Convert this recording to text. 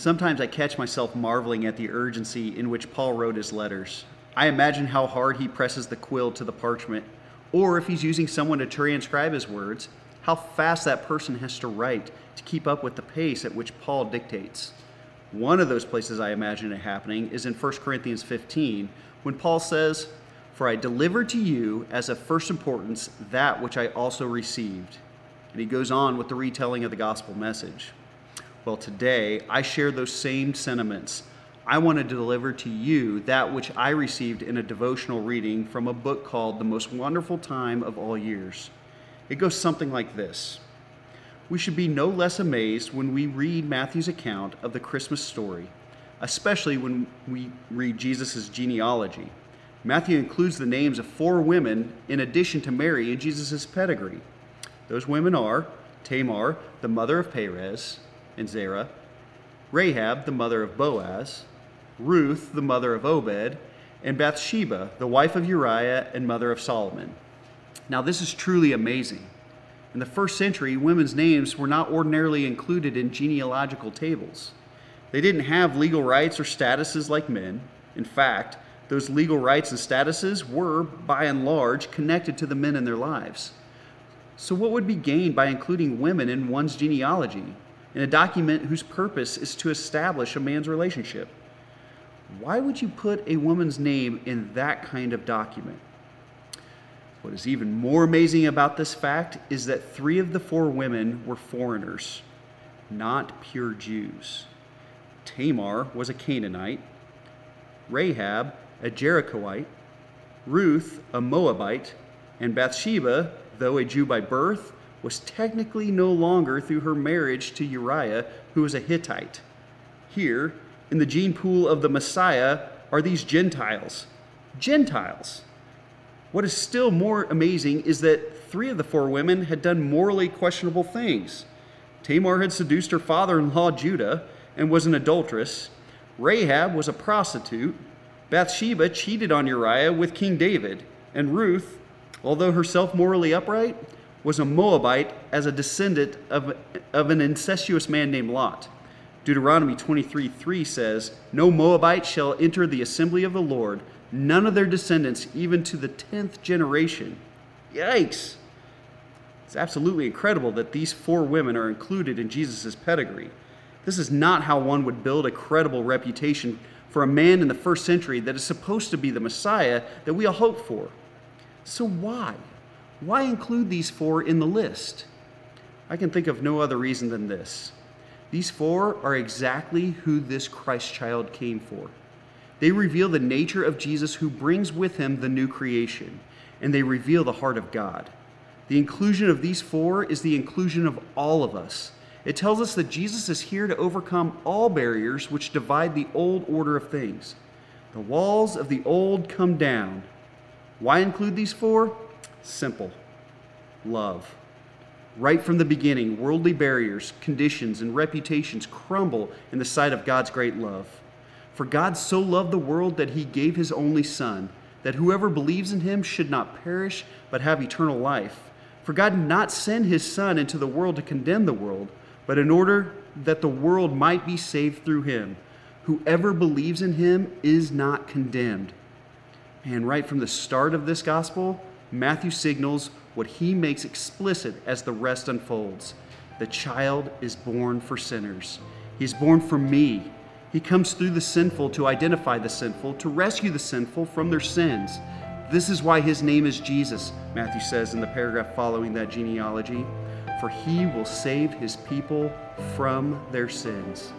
Sometimes I catch myself marveling at the urgency in which Paul wrote his letters. I imagine how hard he presses the quill to the parchment, or if he's using someone to transcribe his words, how fast that person has to write to keep up with the pace at which Paul dictates. One of those places I imagine it happening is in 1 Corinthians 15, when Paul says, For I delivered to you as of first importance that which I also received. And he goes on with the retelling of the gospel message. Well, today I share those same sentiments. I want to deliver to you that which I received in a devotional reading from a book called The Most Wonderful Time of All Years. It goes something like this We should be no less amazed when we read Matthew's account of the Christmas story, especially when we read Jesus' genealogy. Matthew includes the names of four women in addition to Mary in Jesus' pedigree. Those women are Tamar, the mother of Perez, and Zerah, Rahab, the mother of Boaz, Ruth, the mother of Obed, and Bathsheba, the wife of Uriah and mother of Solomon. Now, this is truly amazing. In the first century, women's names were not ordinarily included in genealogical tables. They didn't have legal rights or statuses like men. In fact, those legal rights and statuses were, by and large, connected to the men in their lives. So, what would be gained by including women in one's genealogy? In a document whose purpose is to establish a man's relationship. Why would you put a woman's name in that kind of document? What is even more amazing about this fact is that three of the four women were foreigners, not pure Jews. Tamar was a Canaanite, Rahab, a Jerichoite, Ruth, a Moabite, and Bathsheba, though a Jew by birth, was technically no longer through her marriage to Uriah, who was a Hittite. Here, in the gene pool of the Messiah, are these Gentiles. Gentiles. What is still more amazing is that three of the four women had done morally questionable things. Tamar had seduced her father in law Judah and was an adulteress. Rahab was a prostitute. Bathsheba cheated on Uriah with King David. And Ruth, although herself morally upright, was a Moabite as a descendant of, of an incestuous man named Lot. Deuteronomy 23 3 says, No Moabite shall enter the assembly of the Lord, none of their descendants, even to the tenth generation. Yikes! It's absolutely incredible that these four women are included in Jesus' pedigree. This is not how one would build a credible reputation for a man in the first century that is supposed to be the Messiah that we all hope for. So, why? Why include these four in the list? I can think of no other reason than this. These four are exactly who this Christ child came for. They reveal the nature of Jesus who brings with him the new creation, and they reveal the heart of God. The inclusion of these four is the inclusion of all of us. It tells us that Jesus is here to overcome all barriers which divide the old order of things. The walls of the old come down. Why include these four? Simple love. Right from the beginning, worldly barriers, conditions, and reputations crumble in the sight of God's great love. For God so loved the world that he gave his only Son, that whoever believes in him should not perish, but have eternal life. For God did not send his Son into the world to condemn the world, but in order that the world might be saved through him. Whoever believes in him is not condemned. And right from the start of this gospel, Matthew signals what he makes explicit as the rest unfolds. The child is born for sinners. He is born for me. He comes through the sinful to identify the sinful, to rescue the sinful from their sins. This is why his name is Jesus, Matthew says in the paragraph following that genealogy. For he will save his people from their sins.